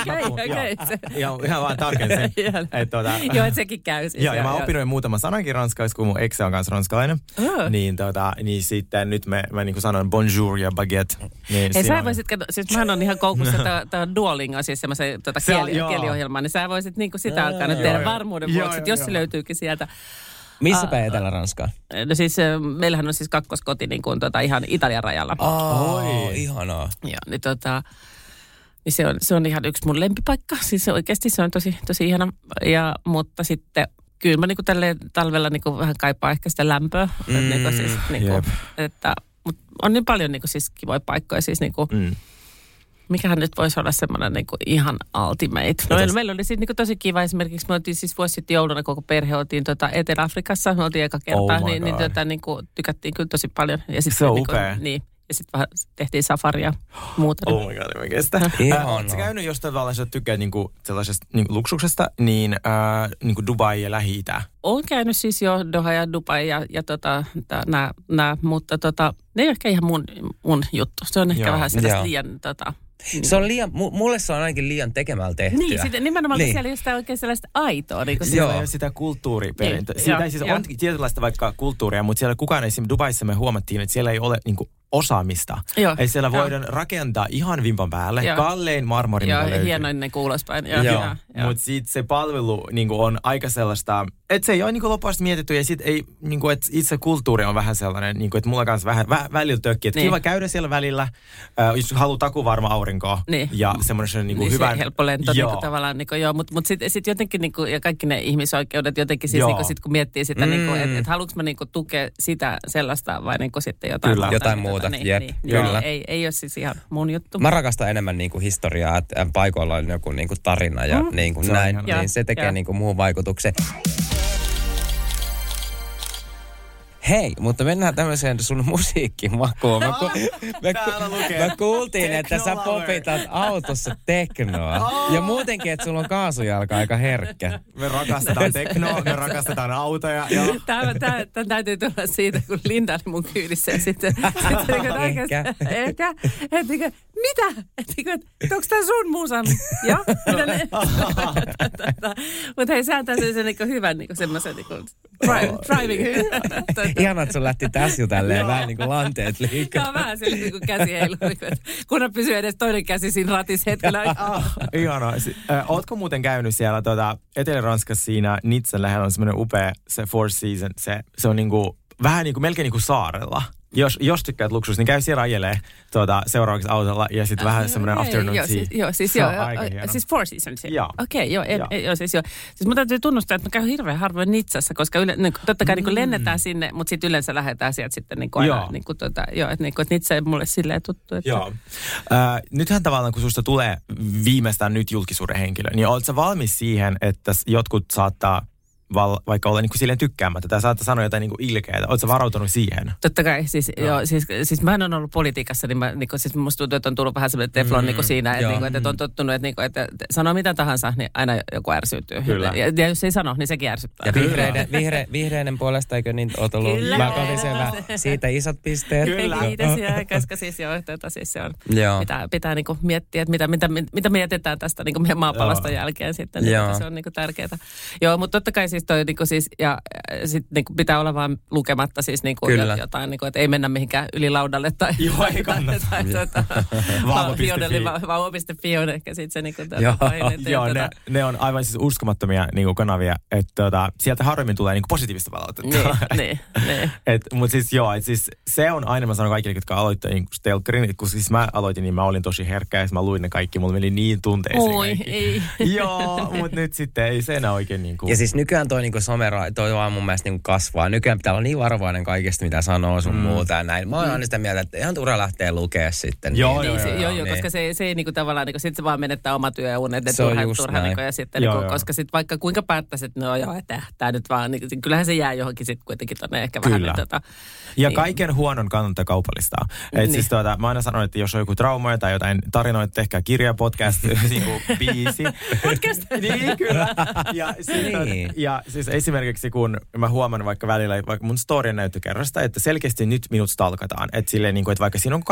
Okei, okei, joo. se- Ihan, vaan tarkensin. Joo. että tuota, Joo, että sekin käy siis. Joo, ja mä oon oppinut jo muutaman sanankin ranskaksi, kun mun ex on kanssa ranskalainen. Oh. Niin, tota, niin sitten nyt mä, mä niin sanon bonjour ja baguette. Niin Ei siinä sä on- voisit, siis mähän on ihan koukussa tämä Duolingo, siis semmoisen tota, Se on- kieli, kieliohjelma, niin sä voisit niinku sitä alkaa nyt tehdä joo. varmuuden Joo, vuoksi, että joo, jos se löytyykin sieltä. Missä päin Etelä-Ranskaa? No siis äh, meillähän on siis kakkoskoti niin kuin, tota, ihan Italian rajalla. Oh, ihanaa. Joo, niin tota, niin se on, se on ihan yksi mun lempipaikka. Siis se oikeasti se on tosi, tosi ihana. Ja, mutta sitten kyllä mä niinku tälleen talvella niinku vähän kaipaan ehkä sitä lämpöä. Mm, niinku siis, niinku, jep. että, mutta on niin paljon niin kuin, siis kivoja paikkoja. Siis niin kuin, Mm. Mikähän nyt voisi olla semmoinen niin kuin, ihan ultimate. No, meillä, meillä oli siis niin kuin, tosi kiva esimerkiksi, me oltiin siis vuosi sitten jouluna koko perhe, oltiin tota, Etelä-Afrikassa, me oltiin eka kertaa, Oh niin, niin tota, niin kuin, tykättiin kyllä tosi paljon. Ja sit, Se on niin upea. niin, ja sitten vähän tehtiin safaria muuta. Oh my god, mä kestä. Ihanaa. Äh, käynyt jostain tavallaan, jos tykkäät niinku sellaisesta niinku luksuksesta, niin äh, niinku Dubai ja Lähi-Itä? Olen käynyt siis jo Doha ja Dubai ja, ja tota, nää, nää, mutta tota, ne ei ole ehkä ihan mun, mun juttu. Se on ehkä Joo, vähän sellaista joo. liian tota, Se on liian, mu- mulle se on ainakin liian tekemällä tehtyä. Niin, sitten nimenomaan niin. Niin. siellä ei ole sitä oikein sellaista aitoa. Niin kuin Joo. Siellä ei ole sitä kulttuuriperintöä. Niin, Siitä joo, ei siis joo. on tietynlaista vaikka kulttuuria, mutta siellä kukaan ei, Dubaissa me huomattiin, että siellä ei ole niinku osaamista. Joo, Ei siellä joo. voidaan rakentaa ihan vimpan päälle. Joo. Kallein marmori, Joo, mitä löytyy. hienoin ne kuulospäin. Joo, Joo. joo, joo. Mutta sitten se palvelu niinku, on aika sellaista, että se ei ole niinku, loppuasti mietitty ja sitten ei, niinku, että itse kulttuuri on vähän sellainen, niinku, että mulla kanssa vähän vä, välillä tökki, että Niin. kiva käydä siellä välillä, äh, jos haluaa takuvarma aurinkoa Niin. ja semmoinen niinku, niin hyvän... se helppo lento Joo. niinku, tavallaan, niinku, joo, mutta mut sitten sit jotenkin niinku, ja kaikki ne ihmisoikeudet jotenkin siis Joo. niinku, sit kun miettii sitä, Mm. mm. niinku, että et haluanko mä niinku, tukea sitä sellaista vai niinku, sitten jotain Kyllä. muuta. Jotain niin, muuta, niin, jep, niin, kyllä. Niin, ei, ei ole siis ihan mun juttu. Mä rakastan enemmän niinku historiaa, että paikoilla on joku niinku tarina ja Mm. niinku Se on näin, ihanaa. niin se tekee joo. niinku muuhun vaikutuksen. Hei, mutta mennään tämmöiseen sun musiikkimakuun. Me, ku, me, ku, me kuultiin, että sä popitat autossa teknoa. Ja muutenkin, että sulla on kaasujalka aika herkkä. Me rakastetaan teknoa, me rakastetaan autoja. Ja... Tämä, tämä, tämä täytyy tulla siitä, kun Linda oli mun kyydissä ja sitten, sitten niin oikeasti, Ehkä. ehkä, että mitä? Että niin kuin, että onko tämä sun musan? Joo. Mutta hei, sehän tässä se niin hyvän niin semmoisen niin kuin, driving. Ihanaa, että sun lähti tässä jo tälleen vähän niin kuin lanteet liikaa. Tämä on vähän sille, niin kuin käsi kuin, että kunhan pysyy edes toinen käsi siinä ratissa hetkellä. Ihanaa. Ootko muuten käynyt siellä tuota, Etelä-Ranskassa siinä Nitsan lähellä on semmoinen upea se Four Seasons. Se, se on niinku, vähän niinku, melkein niinku saarella. Jos, jos tykkäät luksus, niin käy siellä ajelee tuota, seuraavaksi autolla ja sitten vähän semmoinen Ei, afternoon joo, tea. siis, joo, siis, joo, joo, hieno. siis Four Seasons. Joo. Okei, okay, joo, en, Joo. joo. siis joo. Siis mun täytyy tunnustaa, että mä käyn hirveän harvoin Nitsassa, koska yle, niin, totta kai niin kuin lennetään sinne, mutta sitten yleensä lähdetään sieltä sitten niin kuin aina, Mm. Joo. niin kuin, tota, joo, että, niin kuin, että Nitsa ei mulle silleen tuttu. Että, Joo. Äh, nythän tavallaan, kun susta tulee viimeistään nyt julkisuuden henkilö, niin oletko valmis siihen, että jotkut saattaa val, vaikka olla niin kuin silleen tykkäämättä tai saattaa sanoa jotain niin kuin ilkeää. Oletko varautunut siihen? Totta kai, siis, Joo. joo. siis, siis mä en ole ollut politiikassa, niin, mä, niin kuin, siis musta tuntuu, että on tullut vähän semmoinen teflon Mm, niin kuin siinä, että, niin kuin, että, on tottunut, että, niin kuin, että, sanoo mitä tahansa, niin aina joku ärsyyntyy. Kyllä. Ja, ja jos ei sano, niin sekin ärsyttää. Ja vihreiden, vihre, vihreiden puolesta, eikö niin oot ollut Kyllä. makolisella? Siitä isot pisteet. Kyllä. Kiitos, ja, koska siis joo, että siis se on, Joo. pitää, pitää niinku miettiä, että mitä, mitä, mitä me jätetään tästä niinku meidän maapallosta Joo. jälkeen sitten, niin, Joo. että se on niinku tärkeää. Joo, mutta totta kai siis toi niinku siis, ja äh, sit niinku pitää olla vaan lukematta siis niinku Kyllä. jotain, niinku, että ei mennä mihinkään yli laudalle tai, Joo, ei kannata. tai, tai, tai, Vauva.fi. Vauva.fi on ehkä sitten se niinku, Joo. tota, Joo, tota- ne, ne on aivan siis uskomattomia niin kuin kanavia, että tota, sieltä harvemmin tulee niin kuin positiivista palautetta. Niin, niin, niin. Et, mutta siis joo, et siis se on aina, mä sanon kaikille, jotka aloittaa niin telkkarin, että kun siis mä aloitin, niin mä olin tosi herkkä ja sit mä luin ne kaikki, mulla meni niin tunteisiin Oi, ei. Joo, mutta nyt sitten ei se enää oikein niin kuin... Ja siis nykyään toi niinku somera, toi vaan mun mielestä niinku kasvaa. Nykyään pitää olla niin varovainen kaikesta, mitä sanoo sun mm. muuta ja näin. Mä oon aina sitä mieltä, että ihan turha lähtee lukea sitten. Joo, Niin, joo, se, joo, joo, joo, niin. koska se, se ei niinku tavallaan, niinku, sit se vaan menettää oma työ ja unet, että Se on turha, turha niinku, ja sitten, Joo, niinku, joo. koska sitten vaikka kuinka päättäisi, että no joo, että tämä nyt vaan, niin, kyllähän se jää johonkin sitten kuitenkin tonne ehkä vähän. Kyllä. Niin, tota, Ja Niin. kaiken huonon kannattaa kaupallistaa. Et Niin. siis tuota, mä aina sanon, että jos on joku traumoja tai jotain tarinoita, tehkää kirja, podcast, niin kuin biisi. Podcast. niin, kyllä. Ja, sit, Niin. ja siis esimerkiksi kun mä huomaan vaikka välillä, vaikka mun storyn näyttökerrasta, että selkeästi nyt minut stalkataan. Että silleen, niin kuin, että vaikka siinä on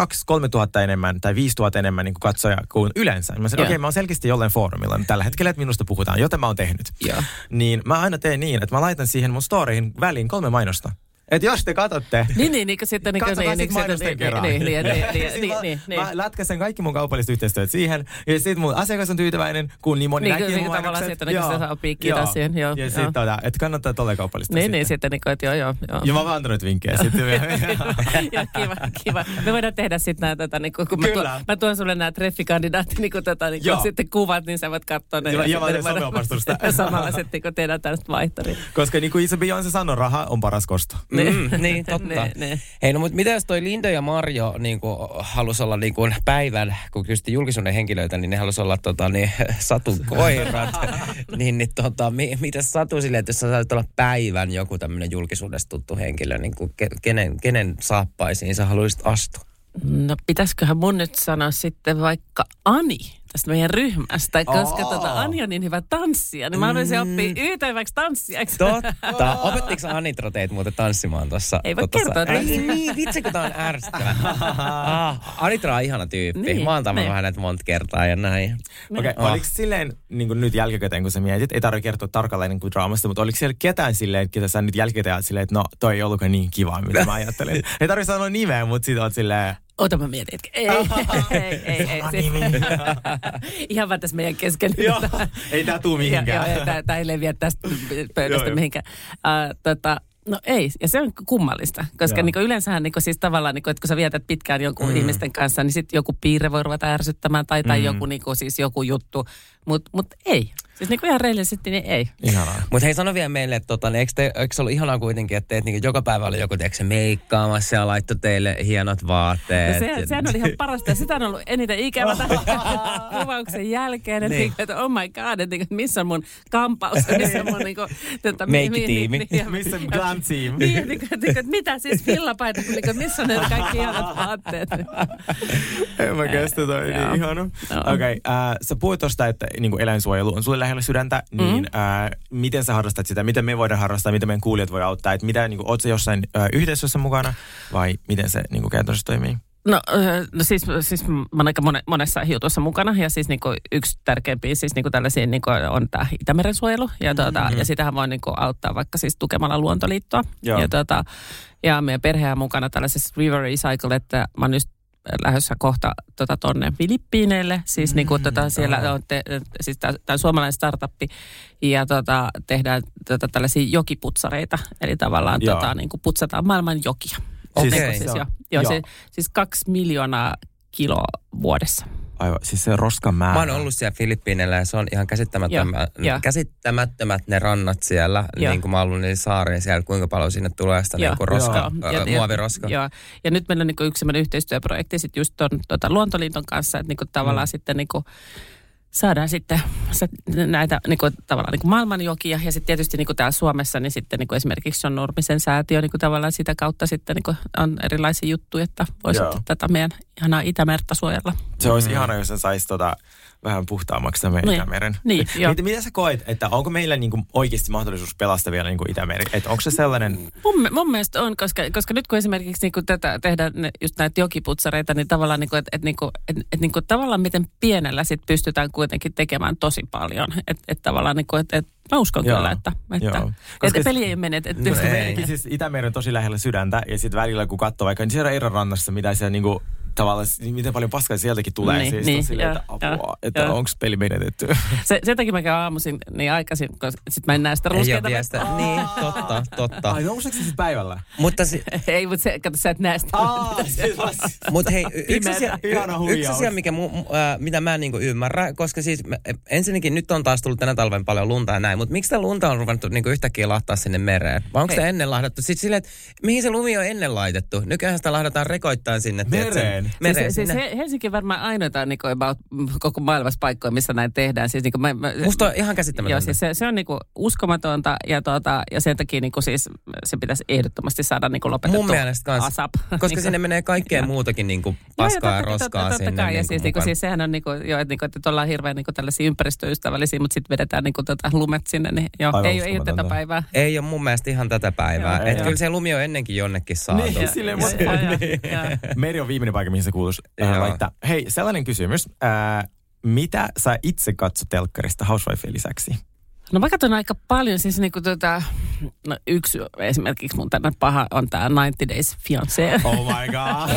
2-3 tuhatta enemmän tai 5 tuhatta enemmän niin kuin katsoja kuin yleensä. Niin mä sanon, Joo. okei, okay, mä oon selkeästi jollain foorumilla tällä hetkellä, että minusta puhutaan, joten mä oon tehnyt. Joo. Niin mä aina teen niin, että mä laitan siihen mun storyin väliin kolme mainosta. Että jos te katsotte, Niin, niin, niin sitten... Niin, Katsokaa niin, niin, mainosten niin, kerran. niin, niin, niin, niin, Siis niin, mä- niin, niin. Mä lätkäsen kaikki mun kaupalliset yhteistyöt siihen. Ja sit mun asiakas on tyytyväinen, kun niin moni Niin, näkee niin, mun tavallaan niin, kun se saa piikkiä taas siihen, joo, Ja joo. sit tota, että kannattaa tolle kaupallista Niin, niin, sitten niin että joo, joo, joo. Ja mä oon vaan antanut vinkkejä sitten. ja kiva, kiva. Me voidaan tehdä sitten nämä, tota, niin kun mä, tuon, mä tuon sulle nämä treffikandidaatti, niin kun, tota, niin Joo. kun sitten kuvat, niin sä voit katsoa ne. Ja- mä sitten teen someopastusta. Samalla sitten, kun tehdään tällaista vaihtoa. Niin. Koska niin kuin itse Beyoncé sanoi, raha on paras kosto. Mm, niin, totta. Ne, ne. Hei, no mutta mitä jos toi Linda ja Marjo niin halusi olla niin kuin päivän, kun kysyttiin julkisuuden henkilöitä, niin ne halusi olla tota, niin, Satun koirat. niin, niin tota, mi, mitä Satu silleen, että jos sä saisit olla päivän joku tämmöinen julkisuudesta tuttu henkilö, niin kuin ke, kenen, kenen saappaisiin sä haluaisit astua? No pitäisiköhän mun nyt sanoa sitten vaikka Ani tästä meidän ryhmästä, koska Aa. tota, Ani on niin hyvä tanssija, niin mä haluaisin oppia yytäväksi tanssijaksi. Totta. Opettiko sä Anitra teitä muuten tanssimaan tuossa? Ei voi tuossa- kertoa, Ei niin, vitsi kun tää on ärsyttävää. ah, Anitra on ihana tyyppi. Niin, Mä oon tavannut niin. hänet monta kertaa ja näin. Okei, okay, Ah. oliko silleen niin kuin nyt jälkikäteen, kun sä mietit, ei tarvitse kertoa tarkalleen niin kuin draamasta, mutta oliko siellä ketään silleen, ketä sä nyt jälkikäteen ajat silleen, että no toi ei ollutkaan niin kiva, mitä mä ajattelin. ei tarvitse sanoa nimeä, mutta sit oot silleen, Ota mä mietin, että ei, ei, ei, ei. Siis, ihan vaan tässä meidän kesken. joo, ei tää tuu mihinkään. Joo, tää, tää ei leviä tästä pöydästä mihinkään. Uh, tota, no ei, ja se on kummallista, koska niinku yleensähän niinku siis tavallaan, niinku, että kun sä vietät pitkään jonkun mm. ihmisten kanssa, niin sitten joku piirre voi ruveta ärsyttämään tai, tai Mm. joku, niinku, siis joku juttu, mutta mut ei. Siis niinku ihan reellisesti, niin ei. Ihanaa. Mutta hei, sano vielä meille, että tota, niin eikö, te, eikö se ollut ihanaa kuitenkin, että teet niinku joka päivä oli joku teeksi meikkaamassa ja laittoi teille hienot vaatteet. Ja se, sehän oli ihan parasta. Ja sitä on ollut eniten ikävä tämän kuvauksen jälkeen. Että, Niin. niin. että oh my god, että niinku, missä on mun kampaus, missä on mun niinku, tota, mi- Meikkitiimi. mi- mi- ja- Missä ja- glam team? Niin, niin, niin, että mitä siis villapaita, niin, missä on ne kaikki ihanat vaatteet. En mä kestä toi, niin ihana. Okei, okay, äh, sä puhuit tosta, että niin kuin eläinsuojelu on sulle lähellä sydäntä, niin Mm. äh, miten sä harrastat sitä, miten me voidaan harrastaa, miten meidän kuulijat voi auttaa, että mitä, niin kuin, oot sä jossain äh, yhteisössä mukana vai miten se niin kuin käytännössä toimii? No, no siis, siis mä oon aika mone, monessa jutussa mukana ja siis niinku yksi tärkeimpiä siis niinku tällaisia niinku on tämä Itämeren suojelu ja, tuota, Mm-hmm. ja sitähän voi niinku auttaa vaikka siis tukemalla luontoliittoa. Joo. Ja, tuota, ja meidän perhe on mukana tällaisessa River Recycle, että mä oon just lähdössä kohta tota, tonne Filippiineille. Siis niinku, tota, siellä on te, siis tämä suomalainen startuppi ja tota, tehdään tota, tällaisia jokiputsareita. Eli tavallaan Joo. tota, niinku, putsataan maailman jokia. Niinku Se siis, joo, joo, joo. Se, siis kaksi miljoonaa kiloa vuodessa. Aivan, siis se roskan määrä. Mä oon ollut siellä Filippiineillä ja se on ihan käsittämättömät, Joo, joo. käsittämättömät ne rannat siellä. Joo. Niin kuin mä oon ollut saariin siellä, kuinka paljon sinne tulee sitä Joo. niin kuin roska, Joo. ää, muoviroska. Joo. Ja nyt meillä on niinku yksi yhteistyöprojekti sit just ton tota, Luontoliiton kanssa, että niinku tavallaan mm. sitten niinku saadaan sitten se, näitä niinku, tavallaan niinku maailmanjokia ja sitten tietysti niinku täällä Suomessa niin sitten niinku esimerkiksi on Nurmisen säätiö niinku tavallaan sitä kautta sitten niinku on erilaisia juttuja, että voisi tätä meidän ihanaa Itämerta suojella. Se olisi ihana, jos se saisi tota, vähän puhtaammaksi tämän meidän Niin. Itämeren. Niin, joo. Mitä, mitä sä koet, että onko meillä niinku oikeasti mahdollisuus pelastaa vielä niinku Itämeri? Että onko se sellainen... Mun, mun mielestä on, koska, koska nyt kun esimerkiksi niin tätä tehdään ne, just näitä jokiputsareita, niin tavallaan, niin että et, niinku, et, et, niinku, tavallaan miten pienellä sit pystytään kuitenkin tekemään tosi paljon. Että et, tavallaan, niin kuin, et, et, mä uskon Joo. kyllä, että, Joo. että, Koska että peli ei mene. Että Koska ei. siis Itämeri on tosi lähellä sydäntä ja sitten välillä kun katsoo vaikka niin siellä Eiran rannassa, mitä siellä niinku tavallaan, niin miten paljon paskaa sieltäkin tulee. Niin, siis niin, on silleen, että apua, joo, että onko peli menetetty. se, sen takia mä käyn aamuisin niin aikaisin, koska sit mä en näe sitä Ei ole ruskeita. sitä. Niin, totta, totta. Ai nouseeko se sitten päivällä? Mutta si- ei, mutta se, kato, sä et näe sitä. Mut hei, y- yksi asia, yksi asia mikä mu, äh, mitä mä en niinku ymmärrä, koska siis mä, ensinnäkin nyt on taas tullut tänä talven paljon lunta ja näin, mutta miksi tämä lunta on ruvennut niinku yhtäkkiä lahtaa sinne mereen? Vai onko Hei. se ennen lahdattu? Sitten silleen, että mihin se lumi on ennen laitettu? Nykyään sitä lahdataan rekoittain sinne. tiedätkö? Mereen? Mereen siis, siis sinne. He- Helsinki on varmaan ainoita niin kuin, about, koko maailmassa paikkoja, missä näin tehdään. Siis, niin kuin, mä, mä, Musta on ihan käsittämätöntä. Joo, siis se, se on niinku uskomatonta ja, tuota, ja sen takia niinku siis se pitäisi ehdottomasti saada niinku lopetettua. Mun mielestä kans, ASAP. koska Niinku- sinne menee kaikkea muutakin niinku paskaa ja roskaa sinne. Kai, ja niinku siis, niinku, mukaan. siis sehän on niinku, jo, että, niinku, että ollaan hirveän niinku, tällaisia ympäristöystävällisiä, mutta sitten vedetään niinku, tota, lumet sinne, niin joo, Aivan ei, ei ole tätä päivää. Ei ole mun mielestä ihan tätä päivää. Joo, Että joo. kyllä se lumi on ennenkin jonnekin saatu. Niin. Ja- ja- ja- ja- ja- Meri on viimeinen paikka, mihin se kuuluisi äh, Joo. laittaa. Hei, sellainen kysymys. Äh, mitä sä itse katsot telkkarista Housewifeen lisäksi? No mä katson aika paljon, siis niinku tota, no yksi esimerkiksi mun tänne paha on tämä 90 Days Fiancé. Oh my god.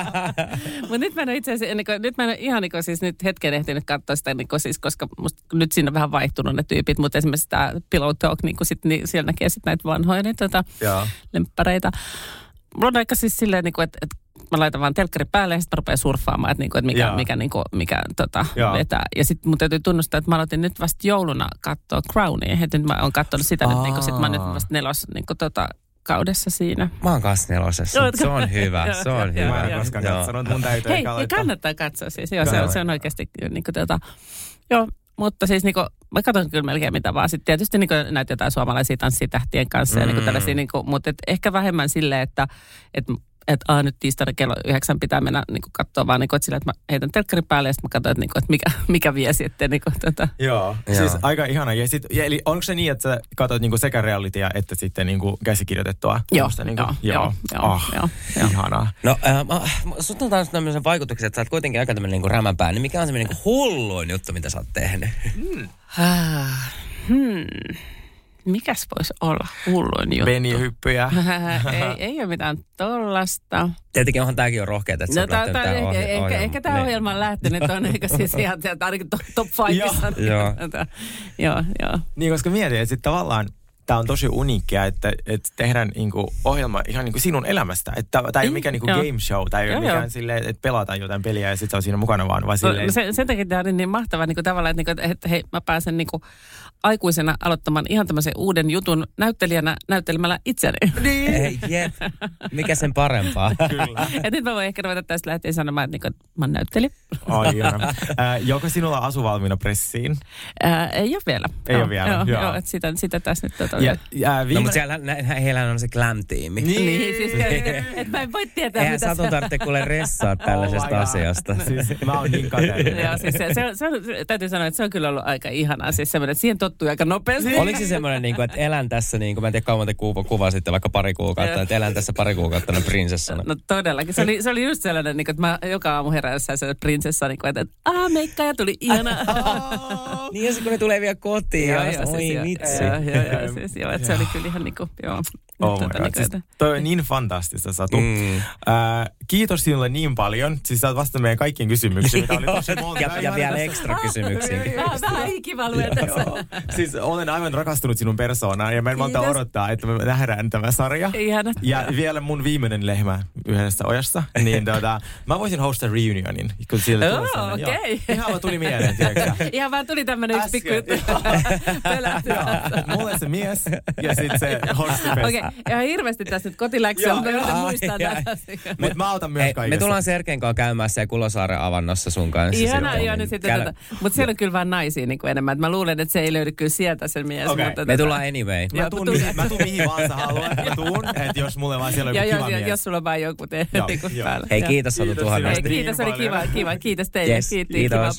Mutta nyt mä en itse asiassa, niin kuin, nyt mä en ihan niin kuin, siis nyt hetken ehtinyt katsoa sitä, niin kuin, siis, koska musta, nyt siinä on vähän vaihtunut ne tyypit, mutta esimerkiksi tämä Pillow Talk, niin, kuin sit, niin siellä näkee sitten näitä vanhoja niin, tota, lemppareita. Mulla on aika siis silleen, niin kuin, että, että mä laitan vaan telkkari päälle ja sitten mä rupean surffaamaan, että, niin kuin, että mikä, Joo. mikä, niin kuin, mikä tota, vetää. Ja sitten mun täytyy tunnustaa, että mä aloitin nyt vasta jouluna katsoa Crownia. Että nyt mä oon katsonut sitä nyt, niin kuin, sit mä oon nyt Aa. vasta nelos niin kuin, tota, kaudessa siinä. Mä oon kanssa nelosessa. Ootko? Se on hyvä, se on joo, hyvä. Mä en joo. koskaan Joo. katsonut, mun täytyy Hei, ja kannattaa katsoa siis. Joo, se, on, se on oikeasti niin kuin, tota, joo, mutta siis niin kuin, mä katson kyllä melkein mitä vaan. Sitten tietysti niin kuin, näitä jotain suomalaisia tanssitähtien kanssa mm. ja niin kuin tällaisia, niin kuin, mutta et ehkä vähemmän silleen, että et, että aah, nyt tiistaina kello yhdeksän pitää mennä niin kuin, katsoa vaan niin kuin, että sillä, että mä heitän telkkari päälle ja sitten mä katson, että, niin kuin, että mikä, mikä vie sitten niin kuin, tota. Joo, Joo. siis aika ihana. Ja sit, ja eli onko se niin, että sä katsot niinku sekä realitya että sitten niinku käsikirjoitettua? Joo, Tämmöstä niinku, joo, joo, joo, ah, joo, joo. Ihanaa. No, äh, mä, mä- sut on taas tämmöisen vaikutuksen, että sä oot kuitenkin aika tämmöinen niinku rämänpää, niin mikä on semmoinen niinku hulluin juttu, mitä sä oot tehnyt? Ah, hmm. Mikäs voisi olla hulluin juttu? Beni-hyppyjä. ei, ei ole mitään tollasta. Tietenkin onhan tääkin on rohkeeta, että No, tää, tää, tää ehkä, ohje- ehkä, ohjelma. ehkä tämä Niin. ohjelma on lähtenyt on ehkä siis ihan sieltä ainakin top, top fiveissa. Joo. joo, joo. Niin, koska mietin, että sit tavallaan tämä on tosi uniikkia, että, että tehdään niinku ohjelma ihan niinku sinun elämästä. Että tämä ei ole Mm, mikään niinku game show, tämä ei ole Joo, mikään joo. silleen, että pelataan jotain peliä ja sitten se on siinä mukana vaan, vaan No, silleen, no sen, sen takia tämä on niin mahtavaa niin kuin tavallaan, että, niin kuin, että hei, mä pääsen niin kuin, aikuisena aloittamaan ihan tämmöisen uuden jutun näyttelijänä näyttelemällä itseni. Niin. Ei, jep. Mikä sen parempaa? Kyllä. ja nyt mä voin ehkä ruveta tästä lähtien sanomaan, että, niin kuin, että mä oon näyttelijä. Ai. Äh, Joko sinulla asu valmiina pressiin? Ää, ei ole vielä. Ei joo, ole vielä, Joo, joo. joo että sitä, sitä tässä nyt tota, Ja, ja No, viime... mutta siellä nä, heillä on se glam-tiimi. Niin. Niin, siis että mä en voi tietää, Eihän mitä Satu tarvitse kuule ressaa tällaisesta Oh my God. asiasta. Siis, mä oon niin kateellinen. Joo, siis se, se, se on, täytyy sanoa, että se on kyllä ollut aika ihanaa. Siis semmoinen, että siihen tottuu aika nopeasti. Oliko se semmoinen, niin kuin, että elän tässä, niin kuin, mä en tiedä kauan te kuva, kuvasitte, vaikka pari kuukautta, että elän tässä pari kuukautta no, prinsessana. No todellakin. Se oli, se oli just sellainen, niin kuin, että mä joka aamu jossain sellainen prinsessa, niin kuin, että aah, meikka ja tuli ihanaa. Niin ja se, kun ne tulee vielä kotiin. Joo, joo, siis joo, vitsi. Joo, joo, joo, siis joo, että se oli kyllä ihan niin kuin, joo. Oh my God. niin kuin, Siis, toi on niin fantastista, Satu. Mm. Äh, kiitos sinulle niin paljon. Siis sä oot vastannut meidän kaikkiin kysymyksiin, mitä oli tosi monta. ja, ja vielä ekstra kysymyksiinkin. Ah, vähän ikivalvoja tässä. Siis olen aivan rakastunut sinun persoonaan ja mä en malta odottaa, että me nähdään tämä sarja. Ihana. Ja vielä mun viimeinen lehmä yhdessä ojassa, niin tota, mä voisin hostaa reunionin. Kun sellainen- joo. okei. Ihan vaan tuli mieleen, tiedätkö? Ihan vaan tuli tämmönen yksi pikku juttu. Mulle se mies ja sitten se hostipesa. Okei, okay. ihan hirveästi tässä nyt kotiläksyä, Joo, mutta mä yritän muistaa asioita. Mutta mä autan myös kaikessa. me tullaan Serken kanssa käymään siellä Kulosaaren avannossa sun kanssa. Ihanaa, silloin, joo, niin nyt sitten tätä. Mutta siellä on kyllä vaan naisia niin kuin enemmän. Mä luulen, että se ei löydy kyllä sieltä se mies. Okei. Mutta Me tota- tullaan anyway. Mä tuun, mihin, mä tuun mihin vaan sä haluat. Mä tuun, että jos mulle vaan siellä on Ja joku jos, kiva mies. jos sulla on vaan joku te, Joo, niinku päällä. Hei, kiitos Satu Kiitos tuhannesti. Kiitos, oli kiva, kiva. Kiitos teille. Kiitti, kiitos.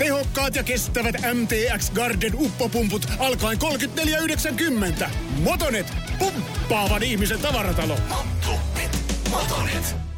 Tehokkaat ja kestävät MTX Garden uppopumput alkaen 34,90. Motonet, pumppaavan ihmisen tavaratalo. Motonet.